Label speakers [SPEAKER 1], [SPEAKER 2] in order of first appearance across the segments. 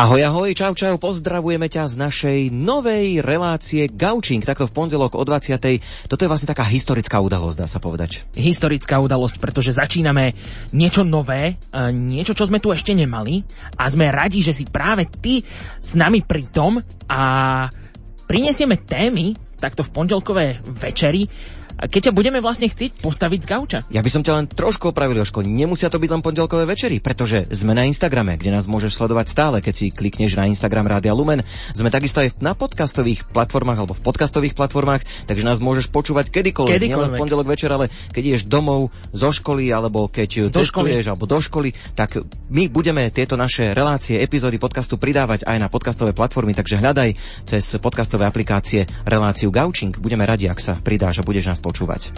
[SPEAKER 1] Ahoj, ahoj, čau, čau, pozdravujeme ťa z našej novej relácie Gaučing, takto v pondelok o 20. Toto je vlastne taká historická udalosť, dá sa povedať.
[SPEAKER 2] Historická udalosť, pretože začíname niečo nové, e, niečo, čo sme tu ešte nemali a sme radi, že si práve ty s nami pritom a prinesieme témy takto v pondelkové večeri, keď ťa budeme vlastne chcieť postaviť z gauča.
[SPEAKER 1] Ja by som ťa len trošku opravil, Joško. Nemusia to byť len pondelkové večery, pretože sme na Instagrame, kde nás môžeš sledovať stále, keď si klikneš na Instagram Rádia Lumen. Sme takisto aj na podcastových platformách alebo v podcastových platformách, takže nás môžeš počúvať kedykoľvek. kedykoľvek. Nielen v pondelok večer, ale keď ideš domov zo školy alebo keď do cestuješ školy. alebo do školy, tak my budeme tieto naše relácie, epizódy podcastu pridávať aj na podcastové platformy, takže hľadaj cez podcastové aplikácie reláciu Gaučing. Budeme radi, ak sa pridáš a budeš nás počúvať počúvať.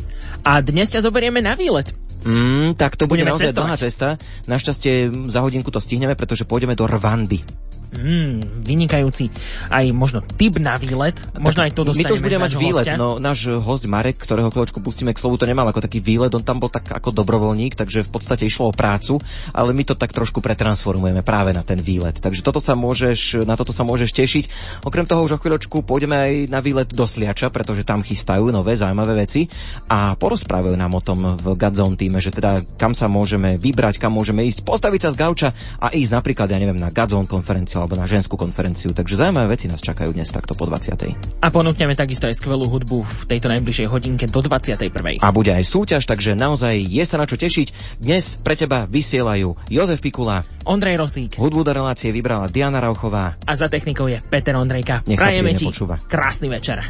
[SPEAKER 2] A dnes ťa zoberieme na výlet.
[SPEAKER 1] Mm, tak to bude naozaj dlhá cesta. Našťastie za hodinku to stihneme, pretože pôjdeme do Rwandy.
[SPEAKER 2] Mm, vynikajúci aj možno typ na výlet. Možno aj to dostaneme
[SPEAKER 1] My to už budeme mať výlet. Hostia. No, náš host Marek, ktorého chvíľočku pustíme k slovu, to nemal ako taký výlet, on tam bol tak ako dobrovoľník, takže v podstate išlo o prácu, ale my to tak trošku pretransformujeme práve na ten výlet. Takže toto sa môžeš, na toto sa môžeš tešiť. Okrem toho už o chvíľočku pôjdeme aj na výlet do Sliača, pretože tam chystajú nové zaujímavé veci a porozprávajú nám o tom v Gadzone týme, že teda kam sa môžeme vybrať, kam môžeme ísť, postaviť sa z gauča a ísť napríklad, ja neviem, na Gadzone konferenciu alebo na ženskú konferenciu. Takže zaujímavé veci nás čakajú dnes takto po 20.
[SPEAKER 2] A ponúkneme takisto aj skvelú hudbu v tejto najbližšej hodinke do 21.
[SPEAKER 1] A bude aj súťaž, takže naozaj je sa na čo tešiť. Dnes pre teba vysielajú Jozef Pikula,
[SPEAKER 2] Ondrej Rosík.
[SPEAKER 1] Hudbu do relácie vybrala Diana Rauchová.
[SPEAKER 2] A za technikou je Peter Ondrejka.
[SPEAKER 1] Nech
[SPEAKER 2] Prajeme ti krásny večer.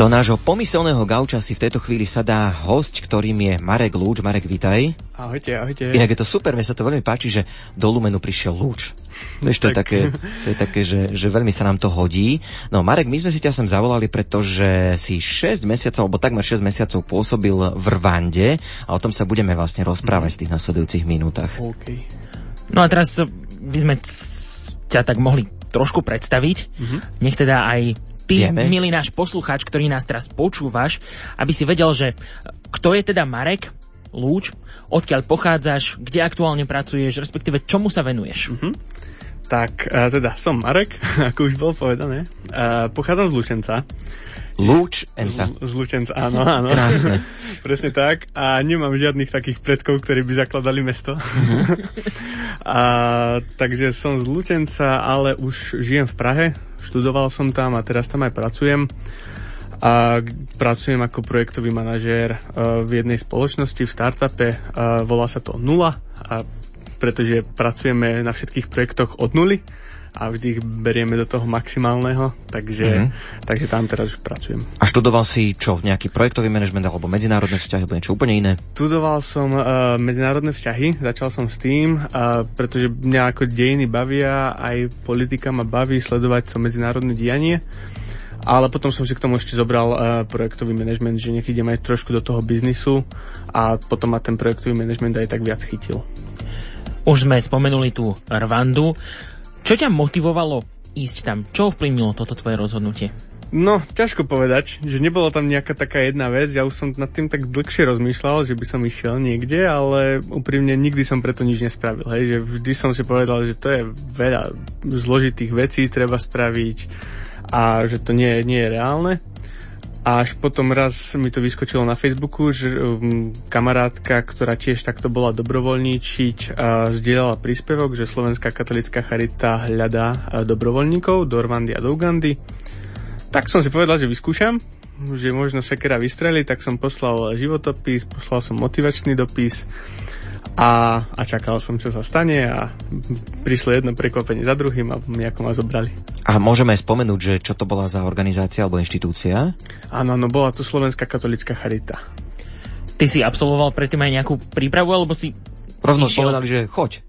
[SPEAKER 1] Do nášho pomyselného gauča si v tejto chvíli sadá host, ktorým je Marek Lúč. Marek, vitaj.
[SPEAKER 3] Ahojte, ahojte.
[SPEAKER 1] Inak je to super, mne sa to veľmi páči, že do Lumenu prišiel Lúč. Vieš, to, je také, to je také, že, že veľmi sa nám to hodí. No Marek, my sme si ťa sem zavolali, pretože si 6 mesiacov, alebo takmer 6 mesiacov pôsobil v Rwande a o tom sa budeme vlastne rozprávať v tých nasledujúcich minútach.
[SPEAKER 3] Okay.
[SPEAKER 2] No a teraz by sme ťa tak mohli trošku predstaviť. Mm-hmm. Nech teda aj ty, Vieme. milý náš poslucháč, ktorý nás teraz počúvaš, aby si vedel, že kto je teda Marek Lúč, odkiaľ pochádzaš, kde aktuálne pracuješ, respektíve čomu sa venuješ.
[SPEAKER 3] Uh-huh. Tak, uh, teda som Marek, ako už bolo povedané. Uh, pochádzam z Lučenca.
[SPEAKER 1] Lúčenca.
[SPEAKER 3] Z, z Lučenca, áno, áno.
[SPEAKER 1] Krásne.
[SPEAKER 3] Presne tak. A nemám žiadnych takých predkov, ktorí by zakladali mesto. Uh-huh. a, takže som z Lučenca, ale už žijem v Prahe. Študoval som tam a teraz tam aj pracujem. A pracujem ako projektový manažér uh, v jednej spoločnosti, v startupe. Volá sa to Nula, a pretože pracujeme na všetkých projektoch od nuly a vždy ich berieme do toho maximálneho, takže, mm-hmm. takže tam teraz už pracujem.
[SPEAKER 1] A študoval si čo, nejaký projektový manažment alebo medzinárodné vzťahy, alebo niečo úplne iné?
[SPEAKER 3] Študoval som uh, medzinárodné vzťahy, začal som s tým, uh, pretože mňa ako dejiny bavia, aj politika ma baví sledovať to medzinárodné dianie. Ale potom som si k tomu ešte zobral uh, projektový manažment, že nech idem aj trošku do toho biznisu a potom ma ten projektový manažment aj tak viac chytil.
[SPEAKER 2] Už sme spomenuli tú Rwandu. Čo ťa motivovalo ísť tam? Čo ovplyvnilo toto tvoje rozhodnutie?
[SPEAKER 3] No, ťažko povedať, že nebolo tam nejaká taká jedna vec. Ja už som nad tým tak dlhšie rozmýšľal, že by som išiel niekde, ale úprimne nikdy som preto nič nespravil. Hej, že vždy som si povedal, že to je veľa zložitých vecí treba spraviť a že to nie, nie je reálne. A až potom raz mi to vyskočilo na Facebooku, že um, kamarátka, ktorá tiež takto bola dobrovoľníčiť, a zdieľala príspevok, že Slovenská katolická charita hľadá dobrovoľníkov do Rwandy a do Ugandy. Tak som si povedal, že vyskúšam, že možno sekera vystreli, tak som poslal životopis, poslal som motivačný dopis a, a čakal som, čo sa stane a prišlo jedno prekvapenie za druhým a nejako ma zobrali.
[SPEAKER 1] A môžeme aj spomenúť, že čo to bola za organizácia alebo inštitúcia?
[SPEAKER 3] Áno, no bola to Slovenská katolická charita.
[SPEAKER 2] Ty si absolvoval predtým aj nejakú prípravu, alebo si...
[SPEAKER 1] Rovno povedali, že choď.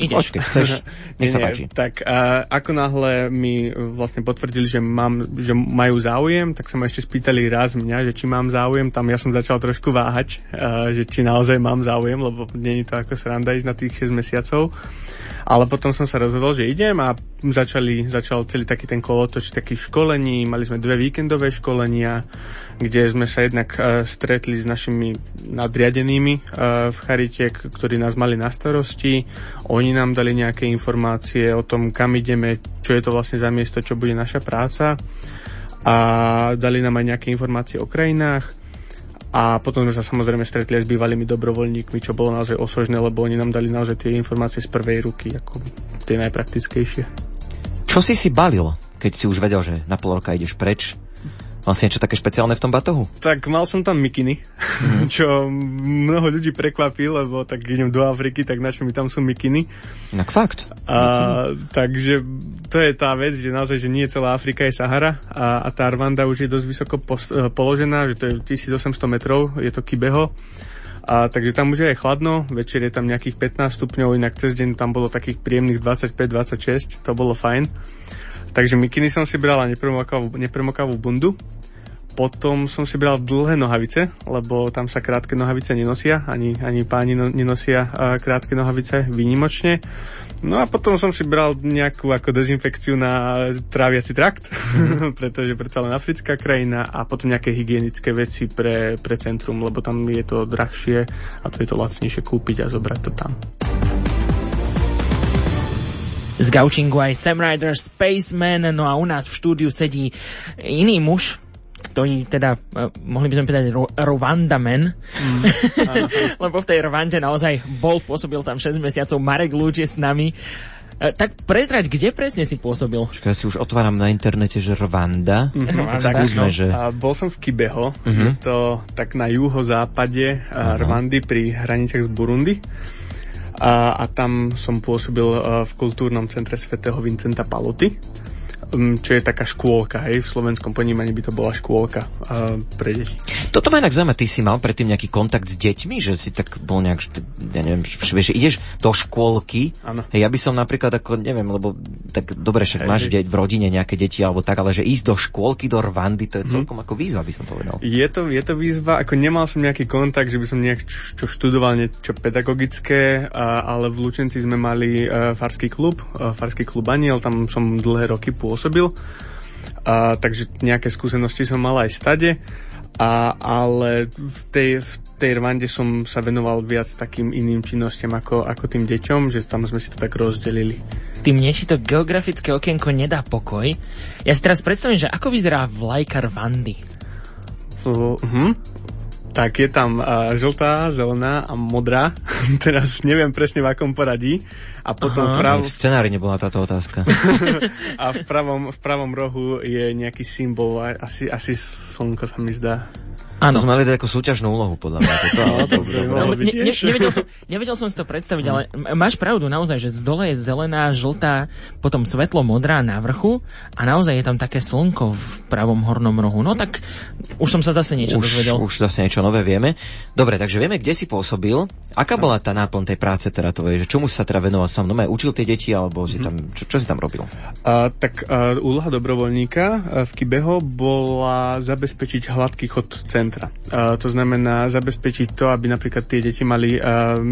[SPEAKER 2] Ideš.
[SPEAKER 1] Počkej, chceš, nech sa páči.
[SPEAKER 3] Tak uh, ako náhle mi vlastne potvrdili, že, mám, že majú záujem, tak sa ma ešte spýtali raz mňa, že či mám záujem, tam ja som začal trošku váhať, uh, že či naozaj mám záujem, lebo je to ako sranda ísť na tých 6 mesiacov. Ale potom som sa rozhodol, že idem a začali, začal celý taký ten kolotoč takých školení, mali sme dve víkendové školenia, kde sme sa jednak uh, stretli s našimi nadriadenými uh, v Charite, ktorí nás mali na starosti. Oni oni nám dali nejaké informácie o tom, kam ideme, čo je to vlastne za miesto, čo bude naša práca a dali nám aj nejaké informácie o krajinách a potom sme sa samozrejme stretli aj s bývalými dobrovoľníkmi, čo bolo naozaj osožné, lebo oni nám dali naozaj tie informácie z prvej ruky, ako tie najpraktickejšie.
[SPEAKER 1] Čo si si balil, keď si už vedel, že na pol roka ideš preč? Si niečo také špeciálne v tom batohu?
[SPEAKER 3] Tak mal som tam mikiny, mm. čo mnoho ľudí prekvapí, lebo tak idem do Afriky, tak na čo mi tam sú mikiny.
[SPEAKER 1] Tak fakt.
[SPEAKER 3] A, takže to je tá vec, že naozaj, že nie celá Afrika je Sahara a, a tá Rwanda už je dosť vysoko pos, eh, položená, že to je 1800 metrov, je to Kibeho. A, takže tam už je chladno, večer je tam nejakých 15 stupňov, inak cez deň tam bolo takých príjemných 25-26, to bolo fajn. Takže mikiny som si bral a nepremokavú, nepremokavú bundu. Potom som si bral dlhé nohavice, lebo tam sa krátke nohavice nenosia, ani, ani páni no, nenosia krátke nohavice výnimočne. No a potom som si bral nejakú ako dezinfekciu na tráviaci trakt, mm-hmm. pretože predsa len africká krajina a potom nejaké hygienické veci pre, pre centrum, lebo tam je to drahšie a to je to lacnejšie kúpiť a zobrať to tam
[SPEAKER 2] z gaučingu aj Sam Rider Spaceman, no a u nás v štúdiu sedí iný muž, ktorý teda, eh, mohli by sme povedať Ro- Man, mm, lebo v tej Rwande naozaj bol, pôsobil tam 6 mesiacov, Marek Lúč je s nami. Eh, tak prezrať, kde presne si pôsobil?
[SPEAKER 1] Ja si už otváram na internete, že Rwanda.
[SPEAKER 3] Mm-hmm. Tak, no, že... a bol som v Kibeho, mm-hmm. je to tak na juhozápade uh-huh. Rwandy pri hraniciach z Burundi a, a tam som pôsobil v kultúrnom centre svätého Vincenta Paloty čo je taká škôlka, hej, v slovenskom ponímaní by to bola škôlka uh, pre deti.
[SPEAKER 1] Toto ma inak zaujíma, ty si mal predtým nejaký kontakt s deťmi, že si tak bol nejak, ja neviem, vieš, ideš do škôlky,
[SPEAKER 3] ano.
[SPEAKER 1] hej, ja by som napríklad ako, neviem, lebo tak dobre, však hej, máš hej. v rodine nejaké deti alebo tak, ale že ísť do škôlky, do Rwandy, to je mhm. celkom hmm. ako výzva, by som povedal.
[SPEAKER 3] Je to, je to výzva, ako nemal som nejaký kontakt, že by som nejak čo študoval niečo pedagogické, a, ale v Lučenci sme mali uh, farský klub, uh, farský klub Aniel, tam som dlhé roky pôsobil pôsobil. A, takže nejaké skúsenosti som mal aj stade, a, ale v tej, v tej Rwande som sa venoval viac takým iným činnostiam ako, ako tým deťom, že tam sme si to tak rozdelili.
[SPEAKER 2] Tým mne to geografické okienko nedá pokoj. Ja si teraz predstavím, že ako vyzerá vlajka Rwandy.
[SPEAKER 3] Uh-huh. Tak je tam uh, žltá, zelená a modrá. Teraz neviem presne v akom poradí. A potom
[SPEAKER 1] Aha, v pravom... V scenári nebola táto otázka.
[SPEAKER 3] a v pravom, v pravom rohu je nejaký symbol, asi, asi slnko sa mi zdá.
[SPEAKER 1] Áno. To sme mali ako súťažnú úlohu, podľa mňa. To, to, to, to,
[SPEAKER 2] no, ne, ne, nevedel, som, nevedel som si to predstaviť, ale máš pravdu naozaj, že z dole je zelená, žltá, potom svetlo modrá na vrchu a naozaj je tam také slnko v pravom hornom rohu. No tak už som sa zase niečo
[SPEAKER 1] už,
[SPEAKER 2] dozvedel.
[SPEAKER 1] Už zase niečo nové vieme. Dobre, takže vieme, kde si pôsobil. Aká bola tá náplň tej práce teda tvojej? Že čomu si sa teda venoval sám? No učil tie deti alebo si tam, čo, čo si tam robil?
[SPEAKER 3] Uh, tak uh, úloha dobrovoľníka uh, v Kibeho bola zabezpečiť hladký chod centra centra. Uh, to znamená zabezpečiť to, aby napríklad tie deti mali uh,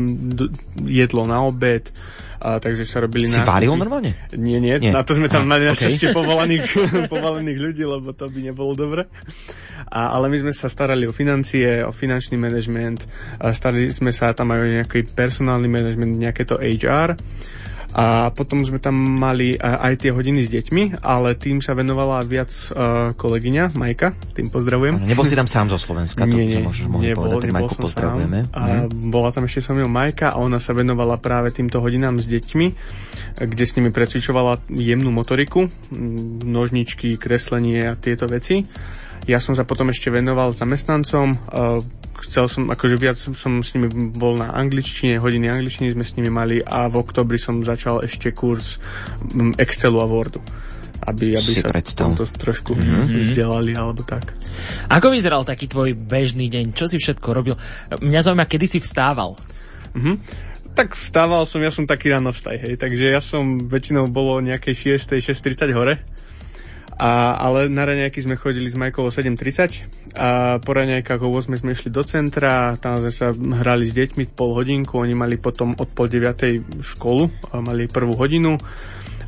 [SPEAKER 3] jedlo na obed, a, takže sa robili
[SPEAKER 1] si nákupy. varil normálne?
[SPEAKER 3] Nie, nie, nie, na to sme tam mali našťastie okay. povolaných, povolaných ľudí, lebo to by nebolo dobre. A, ale my sme sa starali o financie, o finančný manažment, starali sme sa tam aj o nejaký personálny manažment, nejaké to HR. A potom sme tam mali aj tie hodiny s deťmi, ale tým sa venovala viac uh, kolegyňa, Majka, tým pozdravujem.
[SPEAKER 1] Ano, nebol si tam sám zo Slovenska, to
[SPEAKER 3] nie, nie,
[SPEAKER 1] môžeš nebol, povedať, tak Majku pozdravujeme.
[SPEAKER 3] Sám. A mm. bola tam ešte so mnou Majka a ona sa venovala práve týmto hodinám s deťmi, kde s nimi precvičovala jemnú motoriku, nožničky, kreslenie a tieto veci. Ja som sa potom ešte venoval zamestnancom, chcel som, akože viac som s nimi bol na angličtine, hodiny angličtiny sme s nimi mali a v oktobri som začal ešte kurz Excelu a Wordu aby, aby sa tomto trošku mm-hmm. vzdelali alebo tak.
[SPEAKER 2] Ako vyzeral taký tvoj bežný deň? Čo si všetko robil? Mňa zaujíma, kedy si vstával?
[SPEAKER 3] Mm-hmm. Tak vstával som, ja som taký ráno vstaj, hej, takže ja som väčšinou bolo nejakej 6. 6.30 hore a, ale na raňajky sme chodili s Majkou o 7.30 a po raňajkách o 8 sme išli do centra, tam sme sa hrali s deťmi pol hodinku, oni mali potom od pol 9. školu, mali prvú hodinu.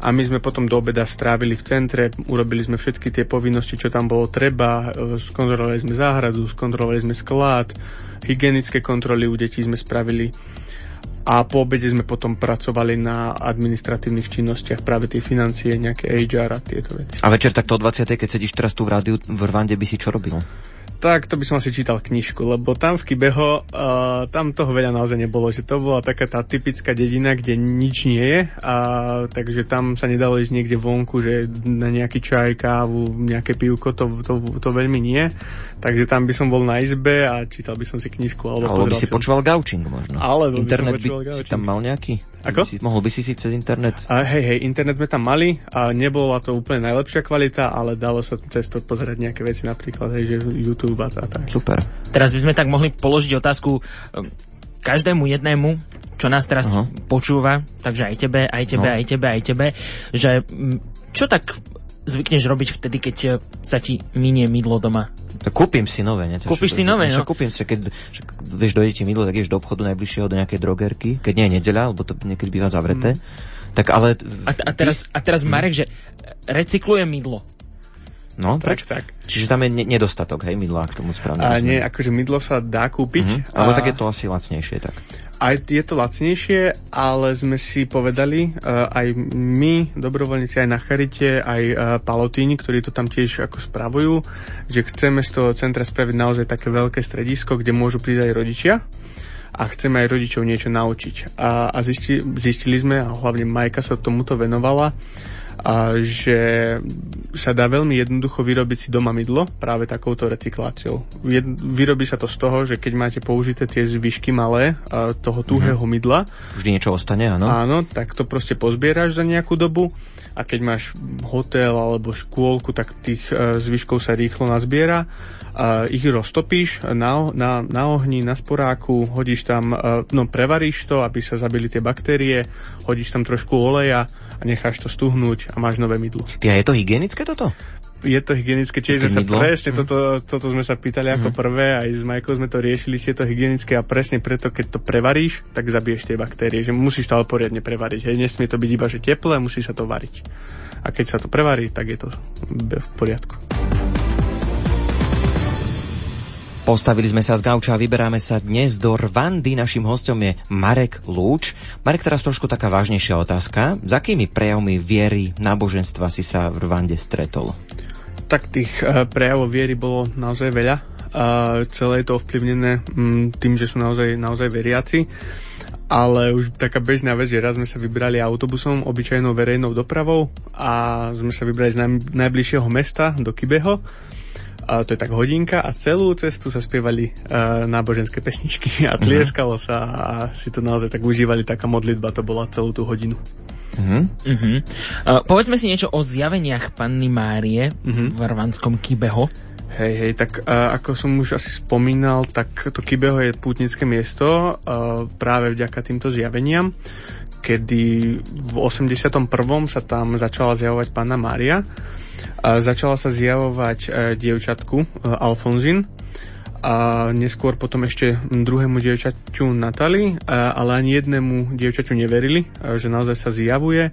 [SPEAKER 3] A my sme potom do obeda strávili v centre, urobili sme všetky tie povinnosti, čo tam bolo treba, skontrolovali sme záhradu, skontrolovali sme sklad, hygienické kontroly u detí sme spravili a po obede sme potom pracovali na administratívnych činnostiach, práve tie financie, nejaké HR a tieto veci.
[SPEAKER 1] A večer takto o 20. keď sedíš teraz tu v rádiu v Rwande, by si čo robil?
[SPEAKER 3] Tak to by som asi čítal knižku, lebo tam v Kibeho, uh, tam toho veľa naozaj nebolo, že to bola taká tá typická dedina, kde nič nie je, a, takže tam sa nedalo ísť niekde vonku, že na nejaký čaj, kávu, nejaké pivko, to, to, to veľmi nie. Takže tam by som bol na izbe a čítal by som si knižku. Alebo,
[SPEAKER 1] alebo by si počúval gaučing možno.
[SPEAKER 3] Alebo
[SPEAKER 1] Internet
[SPEAKER 3] by, som
[SPEAKER 1] by si tam mal nejaký?
[SPEAKER 3] Ako?
[SPEAKER 1] Si, mohol by si si cez internet?
[SPEAKER 3] A hej, hej, internet sme tam mali a nebola to úplne najlepšia kvalita, ale dalo sa cez to pozerať nejaké veci, napríklad hej, že YouTube a tak.
[SPEAKER 1] Super.
[SPEAKER 2] Teraz by sme tak mohli položiť otázku um, každému jednému, čo nás teraz uh-huh. počúva, takže aj tebe, aj tebe, no. aj tebe, aj tebe, že čo tak zvykneš robiť vtedy, keď eh, sa ti minie mydlo doma?
[SPEAKER 1] Tak kúpim si nové, ne?
[SPEAKER 2] Kúpiš si nové, no?
[SPEAKER 1] Kúpim si, keď že, vieš, dojde ti mydlo, tak ideš do obchodu najbližšieho, do nejakej drogerky, keď nie je nedeľa, lebo to niekedy býva zavreté. Mm. Tak ale...
[SPEAKER 2] A, a, teraz, a teraz Marek, že recykluje mydlo.
[SPEAKER 1] No,
[SPEAKER 3] tak, tak.
[SPEAKER 1] Čiže tam je nedostatok, hej, mydla, k tomu správne.
[SPEAKER 3] A nie, akože mydlo sa dá kúpiť.
[SPEAKER 1] Mm-hmm. Ale a... tak je to asi lacnejšie, tak.
[SPEAKER 3] Aj je to lacnejšie, ale sme si povedali, uh, aj my, dobrovoľníci, aj na Charite, aj uh, Palotíni, ktorí to tam tiež ako spravujú, že chceme z toho centra spraviť naozaj také veľké stredisko, kde môžu prísť aj rodičia a chceme aj rodičov niečo naučiť. A, a zistili, zistili sme, a hlavne Majka sa tomuto venovala, a že sa dá veľmi jednoducho vyrobiť si doma mydlo práve takouto recykláciou. Vyrobí sa to z toho, že keď máte použité tie zvyšky malé toho tuhého mm-hmm. mydla,
[SPEAKER 1] vždy niečo ostane, áno?
[SPEAKER 3] Áno, tak to proste pozbieraš za nejakú dobu a keď máš hotel alebo škôlku, tak tých e, zvyškov sa rýchlo nazbiera. Ich roztopíš na, na, na ohni, na sporáku, hodíš tam, e, no prevaríš to, aby sa zabili tie baktérie, hodíš tam trošku oleja a necháš to stuhnúť a máš nové mydlo.
[SPEAKER 1] Ty, a je to hygienické toto?
[SPEAKER 3] je to hygienické, čiže sme sa presne, toto, toto sme sa pýtali ako mhm. prvé, aj s Majkou sme to riešili, či je to hygienické a presne preto, keď to prevaríš, tak zabiješ tie baktérie, že musíš to ale poriadne prevariť, hej, nesmie to byť iba, že teplé, musí sa to variť. A keď sa to prevarí, tak je to v poriadku.
[SPEAKER 1] Postavili sme sa z Gauča a vyberáme sa dnes do Rwandy. Našim hostom je Marek Lúč. Marek, teraz trošku taká vážnejšia otázka. Za akými prejavmi viery, náboženstva si sa v Rwande stretol?
[SPEAKER 3] Tak tých uh, prejavov viery bolo naozaj veľa. Uh, celé je to ovplyvnené um, tým, že sú naozaj, naozaj veriaci. Ale už taká bežná vec, že raz sme sa vybrali autobusom, obyčajnou verejnou dopravou a sme sa vybrali z naj, najbližšieho mesta do Kibeho a to je tak hodinka a celú cestu sa spievali uh, náboženské pesničky a mhm. tlieskalo sa a si to naozaj tak užívali, taká modlitba to bola celú tú hodinu.
[SPEAKER 2] Uh-huh. Uh-huh. Uh, povedzme si niečo o zjaveniach Panny Márie uh-huh. v rvanskom Kibeho.
[SPEAKER 3] Hej, hej, tak uh, ako som už asi spomínal, tak to Kibeho je pútnické miesto uh, práve vďaka týmto zjaveniam, kedy v 81. sa tam začala zjavovať Panna Mária začala sa zjavovať e, dievčatku e, Alfonzin a neskôr potom ešte druhému dievčaťu Natali, e, ale ani jednému dievčaťu neverili, že naozaj sa zjavuje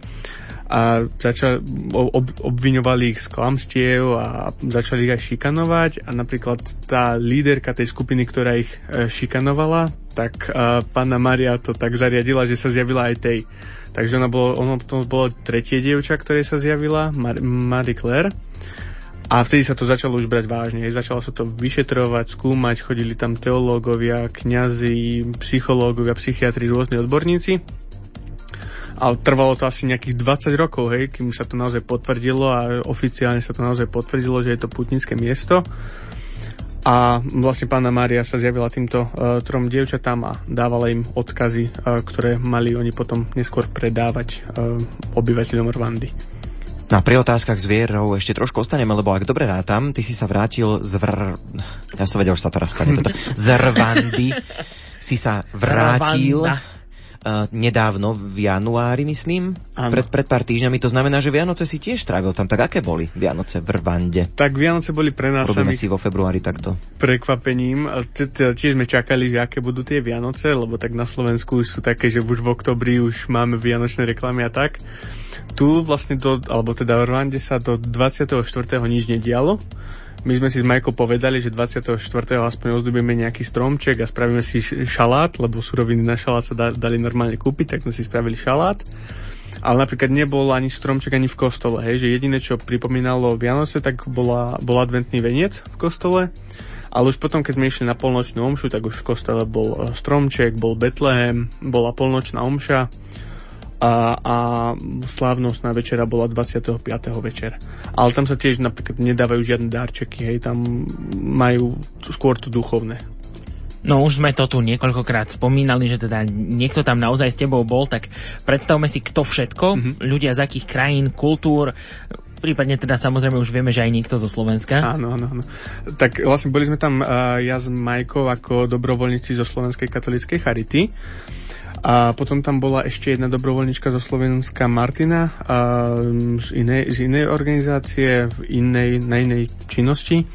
[SPEAKER 3] a začal, ob, obviňovali ich z klamstiev a začali ich aj šikanovať a napríklad tá líderka tej skupiny, ktorá ich šikanovala, tak uh, pána Maria to tak zariadila, že sa zjavila aj tej. Takže ona bolo, ono to bolo tretie dievča, ktoré sa zjavila, Mar- Marie Claire. A vtedy sa to začalo už brať vážne. Začalo sa to vyšetrovať, skúmať, chodili tam teológovia, kňazi, psychológovia, psychiatri, rôzni odborníci. A trvalo to asi nejakých 20 rokov, hej, kým sa to naozaj potvrdilo a oficiálne sa to naozaj potvrdilo, že je to putnické miesto. A vlastne pána Mária sa zjavila týmto uh, trom dievčatám a dávala im odkazy, uh, ktoré mali oni potom neskôr predávať uh, obyvateľom Rwandy.
[SPEAKER 1] No a pri otázkach s vierou ešte trošku ostaneme, lebo ak dobre rátam, ty si sa vrátil z vr... Ja som vedel, že sa teraz stane toto. Z Rwandy si sa vrátil... Rwanda nedávno, v januári, myslím, pred, pred pár týždňami. To znamená, že Vianoce si tiež strávil tam. Tak aké boli Vianoce v Rwande?
[SPEAKER 3] Tak Vianoce boli pre nás
[SPEAKER 1] Robíme si vo februári takto.
[SPEAKER 3] Prekvapením. Tiež sme čakali, že aké budú tie Vianoce, lebo tak na Slovensku sú také, že už v oktobri už máme Vianočné reklamy a tak. Tu vlastne do, alebo teda v Rwande sa do 24. nič nedialo my sme si s Majkou povedali, že 24. aspoň ozdobíme nejaký stromček a spravíme si šalát, lebo suroviny na šalát sa dali normálne kúpiť, tak sme si spravili šalát. Ale napríklad nebol ani stromček ani v kostole, hej, že jediné, čo pripomínalo Vianoce, tak bola, bol adventný veniec v kostole. Ale už potom, keď sme išli na polnočnú omšu, tak už v kostole bol e, stromček, bol Betlehem, bola polnočná omša a, a slávnostná večera bola 25. večer. Ale tam sa tiež napríklad nedávajú žiadne darčeky, hej, tam majú skôr to duchovné.
[SPEAKER 2] No už sme to tu niekoľkokrát spomínali, že teda niekto tam naozaj s tebou bol, tak predstavme si kto všetko, mm-hmm. ľudia z akých krajín, kultúr, prípadne teda samozrejme už vieme, že aj niekto zo Slovenska.
[SPEAKER 3] Áno, áno, áno. Tak vlastne boli sme tam uh, ja s Majkou ako dobrovoľníci zo Slovenskej katolíckej charity. A potom tam bola ešte jedna dobrovoľnička zo Slovenska Martina a z, inej, z inej organizácie, v inej, na inej činnosti.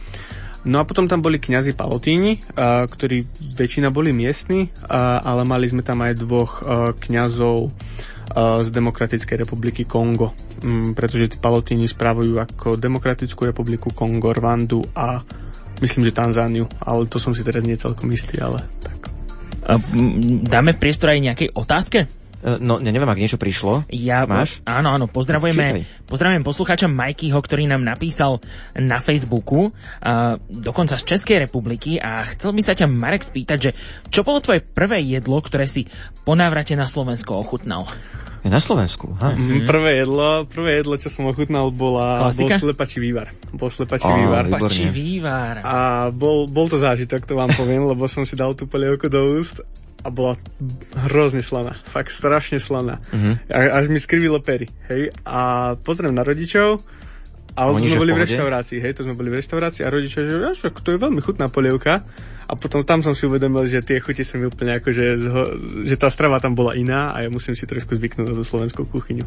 [SPEAKER 3] No a potom tam boli kňazi palotíni, a, ktorí väčšina boli miestni, a, ale mali sme tam aj dvoch a, kňazov a, z Demokratickej republiky Kongo, mm, pretože tí palotíni spravujú ako Demokratickú republiku Kongo, Rwandu a myslím, že Tanzániu, ale to som si teraz nie celkom istý, ale tak.
[SPEAKER 2] Dáme priestor aj nejakej otázke?
[SPEAKER 1] E, no, neviem, ak niečo prišlo.
[SPEAKER 2] Ja,
[SPEAKER 1] Máš?
[SPEAKER 2] Áno, áno, pozdravujeme, pozdravujeme poslucháča Majkyho, ktorý nám napísal na Facebooku, uh, dokonca z Českej republiky a chcel by sa ťa Marek spýtať, že čo bolo tvoje prvé jedlo, ktoré si po návrate na Slovensko ochutnal?
[SPEAKER 1] Na Slovensku, ha?
[SPEAKER 3] Mm-hmm. Prvé jedlo, prvé jedlo, čo som ochutnal, bola, bol slepačí vývar. Bol slepačí oh, vývar.
[SPEAKER 2] Slepačí vývar.
[SPEAKER 3] A bol, bol to zážitok, to vám poviem, lebo som si dal tú polievku do úst a bola hrozne slaná. Fakt strašne slaná. Uh-huh. A, až mi skrivilo pery. Hej? A pozriem na rodičov ale to sme boli v, v reštaurácii, hej, to sme boli v reštaurácii a rodičia, že ja, to je veľmi chutná polievka. A potom tam som si uvedomil, že tie chuti sa mi úplne ako, že, že tá strava tam bola iná a ja musím si trošku zvyknúť na tú slovenskú kuchyňu.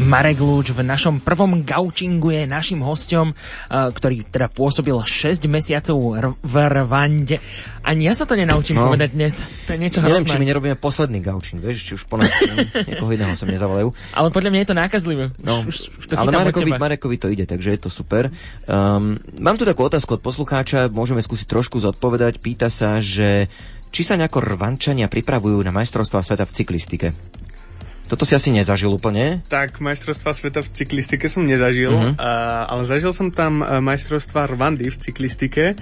[SPEAKER 2] Marek Lúč v našom prvom gaučingu je našim hostom, eh, ktorý teda pôsobil 6 mesiacov v Rwande. Ani ja sa to nenaučím no. povedať dnes. To je niečo
[SPEAKER 1] Neviem, hrozné. či my nerobíme posledný gaučing, vieš, či už ponad niekoho iného sa mne zavolajú.
[SPEAKER 2] Ale podľa mňa je to nákazlivé.
[SPEAKER 1] No, už, už to ale Marekovi, Marekovi to ide, takže je to super. Um, mám tu takú otázku od poslucháča, môžeme skúsiť trošku zodpovedať. Pýta sa, že či sa nejako Rvančania pripravujú na majstrovstvá sveta v cyklistike? Toto si asi nezažil úplne?
[SPEAKER 3] Tak, majstrovstva sveta v cyklistike som nezažil, uh-huh. a, ale zažil som tam e, majstrovstva Rwandy v cyklistike.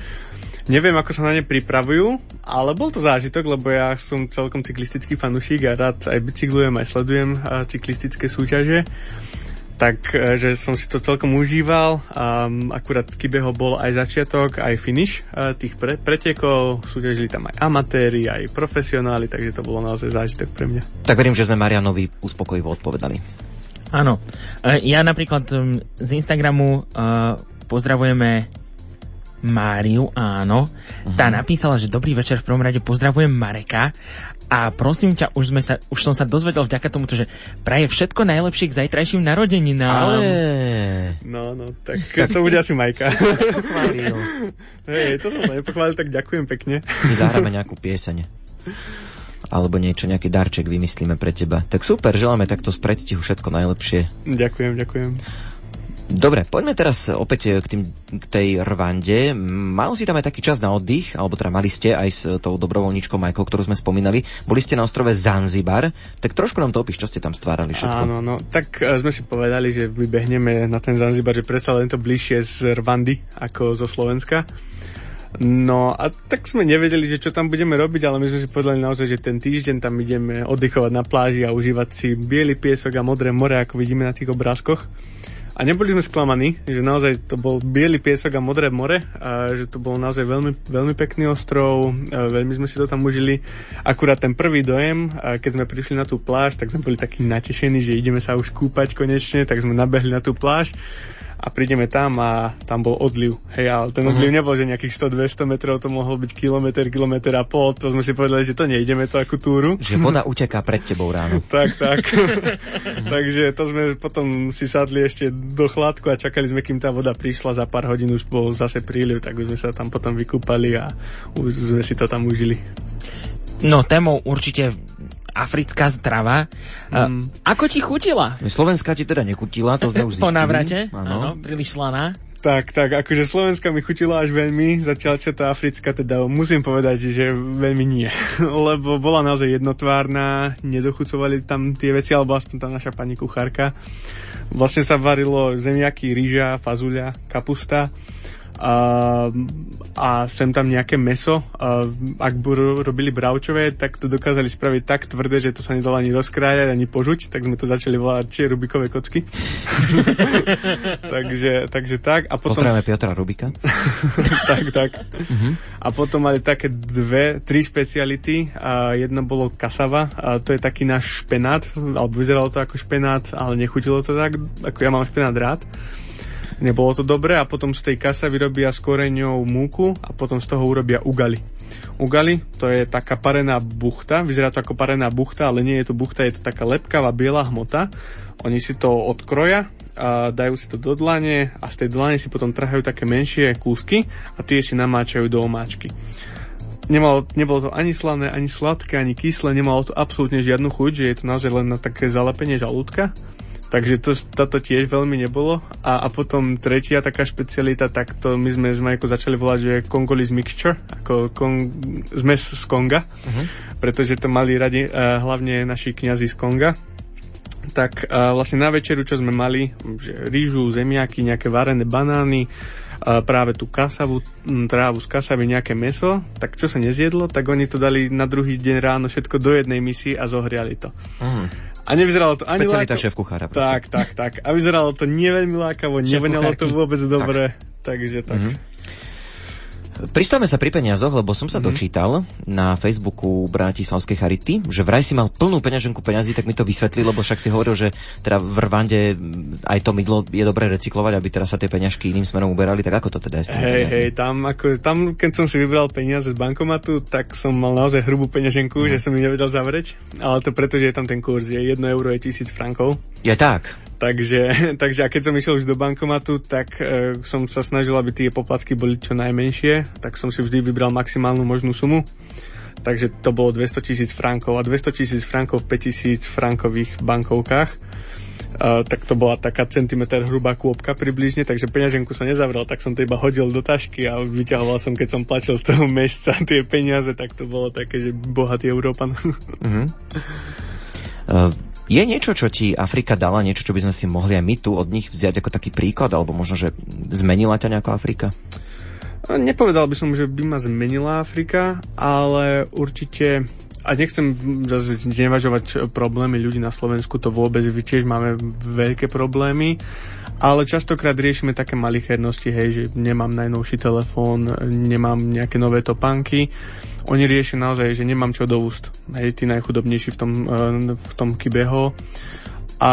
[SPEAKER 3] Neviem, ako sa na ne pripravujú, ale bol to zážitok, lebo ja som celkom cyklistický fanúšik a rád aj bicyklujem, aj sledujem e, cyklistické súťaže tak e, že som si to celkom užíval. A akurát v Kybeho bol aj začiatok, aj finish e, tých pre- pretekov. Súťažili tam aj amatéri, aj profesionáli, takže to bolo naozaj zážitok pre mňa.
[SPEAKER 1] Tak verím, že sme Marianovi uspokojivo odpovedali.
[SPEAKER 2] Áno. E, ja napríklad z Instagramu pozdravujeme Máriu, áno. Uh-huh. Tá napísala, že dobrý večer, v prvom rade pozdravujem Mareka a prosím ťa, už, sme sa, už som sa dozvedel vďaka tomu, že praje všetko najlepšie k zajtrajším narodeninám.
[SPEAKER 1] Ale...
[SPEAKER 3] No, no, tak to bude asi Majka. Hej, to som sa nepochválil, tak ďakujem pekne.
[SPEAKER 1] My zahráme nejakú pieseň alebo niečo, nejaký darček vymyslíme pre teba. Tak super, želáme takto z predstihu všetko najlepšie.
[SPEAKER 3] Ďakujem, ďakujem.
[SPEAKER 1] Dobre, poďme teraz opäť eh, k, tým, k tej Rwande. Mal si tam aj taký čas na oddych, alebo teda mali ste aj s tou dobrovoľníčkou Majkou, ktorú sme spomínali. Boli ste na ostrove Zanzibar, tak trošku nám to opíš, čo ste tam stvárali všetko.
[SPEAKER 3] Áno, no, tak eh, sme si povedali, že vybehneme na ten Zanzibar, že predsa len to bližšie z Rwandy ako zo Slovenska. No a tak sme nevedeli, že čo tam budeme robiť, ale my sme si povedali naozaj, že ten týždeň tam ideme oddychovať na pláži a užívať si biely piesok a modré more, ako vidíme na tých obrázkoch. A neboli sme sklamaní, že naozaj to bol biely piesok a modré more a že to bol naozaj veľmi, veľmi pekný ostrov, veľmi sme si to tam užili. Akurát ten prvý dojem, keď sme prišli na tú pláž, tak sme boli takí natešení, že ideme sa už kúpať konečne, tak sme nabehli na tú pláž a prídeme tam a tam bol odliv. Hej, ale ten odliv uh-huh. nebol, že nejakých 100-200 metrov, to mohol byť kilometr, kilometr a pol, to sme si povedali, že to nejdeme, to akú túru.
[SPEAKER 1] Že voda uteká pred tebou ráno.
[SPEAKER 3] tak, tak. Takže to sme potom si sadli ešte do chladku a čakali sme, kým tá voda prišla, za pár hodín už bol zase príliv, tak už sme sa tam potom vykúpali a už sme si to tam užili.
[SPEAKER 2] No, témou určite africká strava. Mm. Ako ti chutila?
[SPEAKER 1] Slovenská ti teda nechutila, to sme už zistili.
[SPEAKER 2] Po návrate, áno, príliš slaná.
[SPEAKER 3] Tak, tak, akože Slovenska mi chutila až veľmi, zatiaľ čo tá africká, teda musím povedať, že veľmi nie. Lebo bola naozaj jednotvárna, nedochucovali tam tie veci, alebo aspoň tá naša pani kuchárka. Vlastne sa varilo zemiaky, rýža, fazuľa, kapusta a, a sem tam nejaké meso. A ak budú robili bravčové, tak to dokázali spraviť tak tvrdé, že to sa nedalo ani rozkrájať, ani požuť, tak sme to začali volať či Rubikové kocky. takže, takže tak.
[SPEAKER 1] A potom... Pozdravíme Piotra Rubika.
[SPEAKER 3] tak, tak. Uh-huh. A potom mali také dve, tri špeciality. A jedno bolo kasava, a to je taký náš špenát, alebo vyzeralo to ako špenát, ale nechutilo to tak, ako ja mám špenát rád nebolo to dobré a potom z tej kasa vyrobia s koreňou múku a potom z toho urobia ugali. Ugali to je taká parená buchta, vyzerá to ako parená buchta, ale nie je to buchta, je to taká lepkavá biela hmota. Oni si to odkroja, a dajú si to do dlane a z tej dlane si potom trhajú také menšie kúsky a tie si namáčajú do omáčky. Nemalo, nebolo to ani slané, ani sladké, ani kyslé, nemalo to absolútne žiadnu chuť, že je to naozaj len na také zalepenie žalúdka. Takže to, toto tiež veľmi nebolo. A, a potom tretia taká špecialita, tak to my sme z Majko začali volať, že Congolese Mixture, ako kong, zmes z Konga, uh-huh. pretože to mali radi uh, hlavne naši kňazi z Konga. Tak uh, vlastne na večeru, čo sme mali, že rýžu, zemiaky, nejaké varené banány, uh, práve tú kasavu, trávu z kasavy, nejaké meso, tak čo sa nezjedlo, tak oni to dali na druhý deň ráno všetko do jednej misy a zohriali to. Uh-huh. A nevyzeralo to ani
[SPEAKER 1] Specialita šéf kuchára.
[SPEAKER 3] Tak, tak, tak. A vyzeralo to nie veľmi lákavo, nevoňalo to vôbec dobre. Tak. Takže tak. Mm-hmm.
[SPEAKER 1] Pristavme sa pri peniazoch, lebo som sa mm-hmm. dočítal na Facebooku Bratislavskej Charity, že vraj si mal plnú peňaženku peňazí, tak mi to vysvetli, lebo však si hovoril, že teda v Rwande aj to mydlo je dobre recyklovať, aby teraz sa tie peňažky iným smerom uberali, tak ako to teda je
[SPEAKER 3] Hej, hej, tam, ako, tam, keď som si vybral peniaze z bankomatu, tak som mal naozaj hrubú peňaženku, mm. že som ju nevedel zavrieť, ale to preto, že je tam ten kurz, že 1 euro je 1000 frankov.
[SPEAKER 1] Je tak.
[SPEAKER 3] Takže, takže a keď som išiel už do bankomatu, tak e, som sa snažil, aby tie poplatky boli čo najmenšie, tak som si vždy vybral maximálnu možnú sumu. Takže to bolo 200 tisíc frankov a 200 tisíc frankov v 5 tisíc frankových bankovkách. Uh, tak to bola taká centimetr hrubá kôpka približne, takže peňaženku som nezavrel, tak som to iba hodil do tašky a vyťahoval som, keď som plačil z toho mešca tie peniaze, tak to bolo také, že bohatý Európan. Uh-huh.
[SPEAKER 1] Uh, je niečo, čo ti Afrika dala, niečo, čo by sme si mohli aj my tu od nich vziať ako taký príklad, alebo možno, že zmenila ťa nejako Afrika?
[SPEAKER 3] Nepovedal by som, že by ma zmenila Afrika, ale určite a nechcem znevažovať problémy ľudí na Slovensku, to vôbec, my tiež máme veľké problémy, ale častokrát riešime také malichernosti, hej, že nemám najnovší telefón, nemám nejaké nové topánky. Oni riešia naozaj, že nemám čo do úst. Hej, tí najchudobnejší v tom, eh, v tom kybeho. A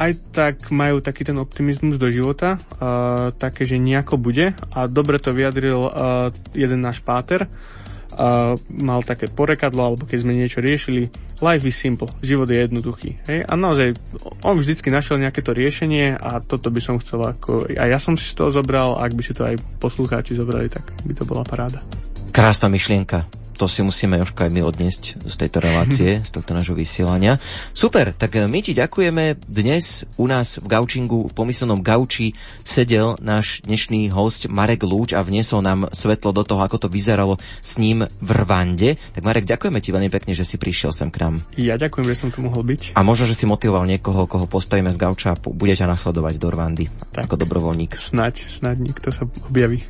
[SPEAKER 3] aj tak majú taký ten optimizmus do života, uh, také, že nejako bude. A dobre to vyjadril uh, jeden náš páter, mal také porekadlo, alebo keď sme niečo riešili, life is simple, život je jednoduchý. Hej? A naozaj, on vždycky našiel nejaké to riešenie a toto by som chcel ako, a ja som si z toho zobral, ak by si to aj poslucháči zobrali, tak by to bola paráda.
[SPEAKER 1] Krásna myšlienka to si musíme Jožka aj my odniesť z tejto relácie, z tohto nášho vysielania. Super, tak my ti ďakujeme. Dnes u nás v Gaučingu, v pomyselnom Gauči, sedel náš dnešný host Marek Lúč a vniesol nám svetlo do toho, ako to vyzeralo s ním v Rwande. Tak Marek, ďakujeme ti veľmi pekne, že si prišiel sem k nám.
[SPEAKER 3] Ja ďakujem, že som tu mohol byť.
[SPEAKER 1] A možno, že si motivoval niekoho, koho postavíme z Gauča a bude ťa nasledovať do Rwandy tak. ako dobrovoľník.
[SPEAKER 3] Snaď, snaď niekto sa objaví.